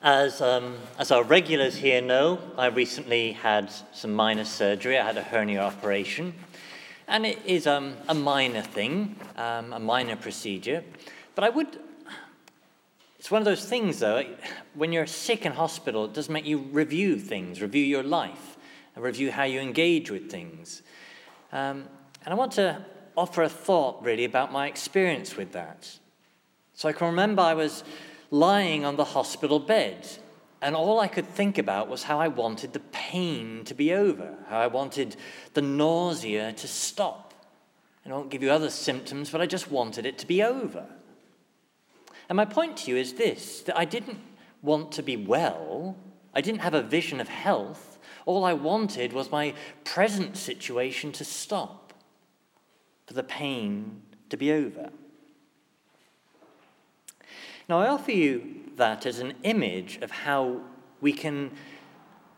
As, um, as our regulars here know, I recently had some minor surgery. I had a hernia operation. And it is um, a minor thing, um, a minor procedure. But I would, it's one of those things though, when you're sick in hospital, it does make you review things, review your life, and review how you engage with things. Um, and I want to offer a thought really about my experience with that. So I can remember I was lying on the hospital bed. And all I could think about was how I wanted the pain to be over, how I wanted the nausea to stop. And I won't give you other symptoms, but I just wanted it to be over. And my point to you is this that I didn't want to be well, I didn't have a vision of health. All I wanted was my present situation to stop, for the pain to be over. Now, I offer you that as an image of how we can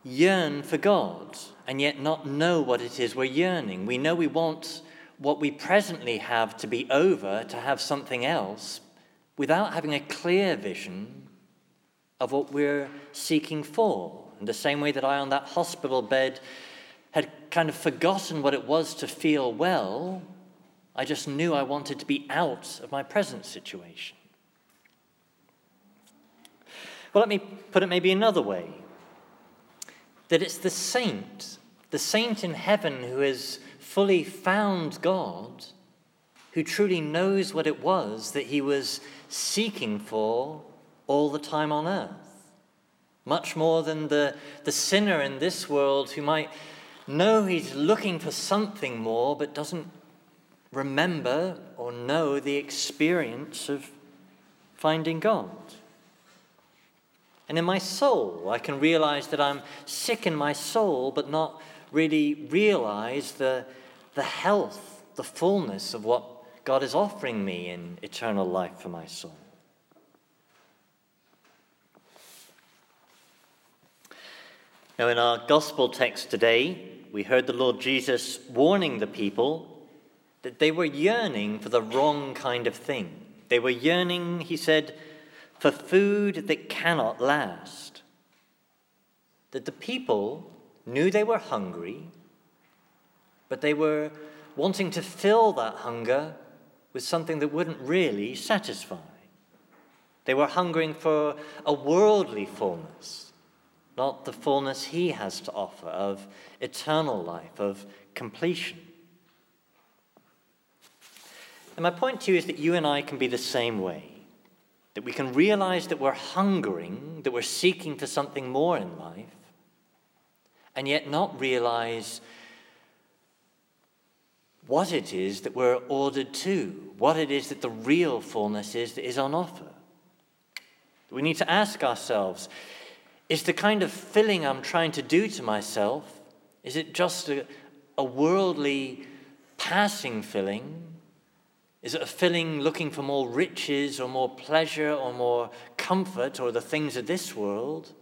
yearn for God and yet not know what it is we're yearning. We know we want what we presently have to be over, to have something else, without having a clear vision of what we're seeking for. In the same way that I, on that hospital bed, had kind of forgotten what it was to feel well, I just knew I wanted to be out of my present situation. Well, let me put it maybe another way that it's the saint, the saint in heaven who has fully found God, who truly knows what it was that he was seeking for all the time on earth. Much more than the, the sinner in this world who might know he's looking for something more but doesn't remember or know the experience of finding God. And in my soul, I can realize that I'm sick in my soul, but not really realize the, the health, the fullness of what God is offering me in eternal life for my soul. Now, in our gospel text today, we heard the Lord Jesus warning the people that they were yearning for the wrong kind of thing. They were yearning, he said, for food that cannot last. That the people knew they were hungry, but they were wanting to fill that hunger with something that wouldn't really satisfy. They were hungering for a worldly fullness, not the fullness He has to offer of eternal life, of completion. And my point to you is that you and I can be the same way that we can realize that we're hungering, that we're seeking for something more in life, and yet not realize what it is that we're ordered to, what it is that the real fullness is that is on offer. We need to ask ourselves is the kind of filling I'm trying to do to myself, is it just a, a worldly passing filling? Is it a filling looking for more riches or more pleasure or more comfort or the things of this world?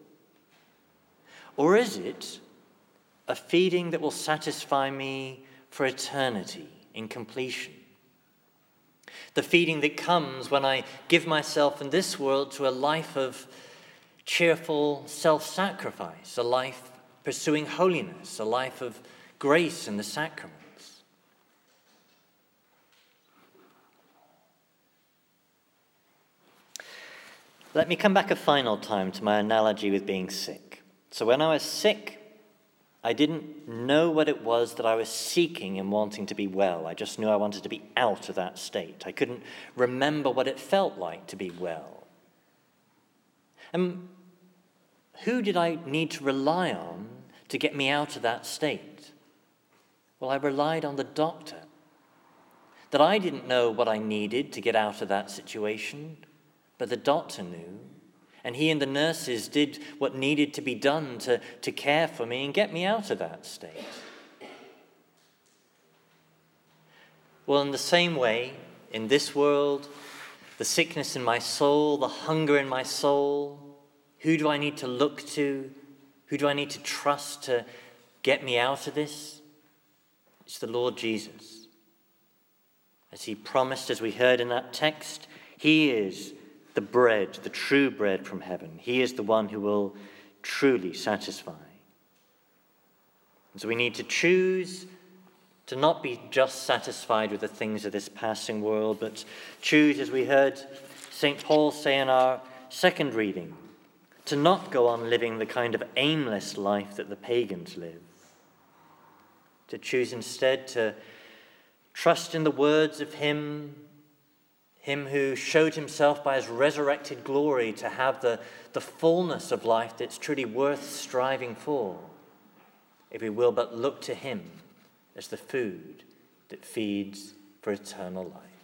Or is it a feeding that will satisfy me for eternity in completion? The feeding that comes when I give myself in this world to a life of cheerful self sacrifice, a life pursuing holiness, a life of grace in the sacrament. Let me come back a final time to my analogy with being sick. So, when I was sick, I didn't know what it was that I was seeking and wanting to be well. I just knew I wanted to be out of that state. I couldn't remember what it felt like to be well. And who did I need to rely on to get me out of that state? Well, I relied on the doctor. That I didn't know what I needed to get out of that situation, but the doctor knew. And he and the nurses did what needed to be done to, to care for me and get me out of that state. Well, in the same way, in this world, the sickness in my soul, the hunger in my soul, who do I need to look to? Who do I need to trust to get me out of this? It's the Lord Jesus. As he promised, as we heard in that text, he is the bread, the true bread from heaven. He is the one who will truly satisfy. And so we need to choose to not be just satisfied with the things of this passing world, but choose, as we heard St. Paul say in our second reading, to not go on living the kind of aimless life that the pagans live. To choose instead to trust in the words of Him, Him who showed Himself by His resurrected glory to have the, the fullness of life that's truly worth striving for, if we will but look to Him as the food that feeds for eternal life.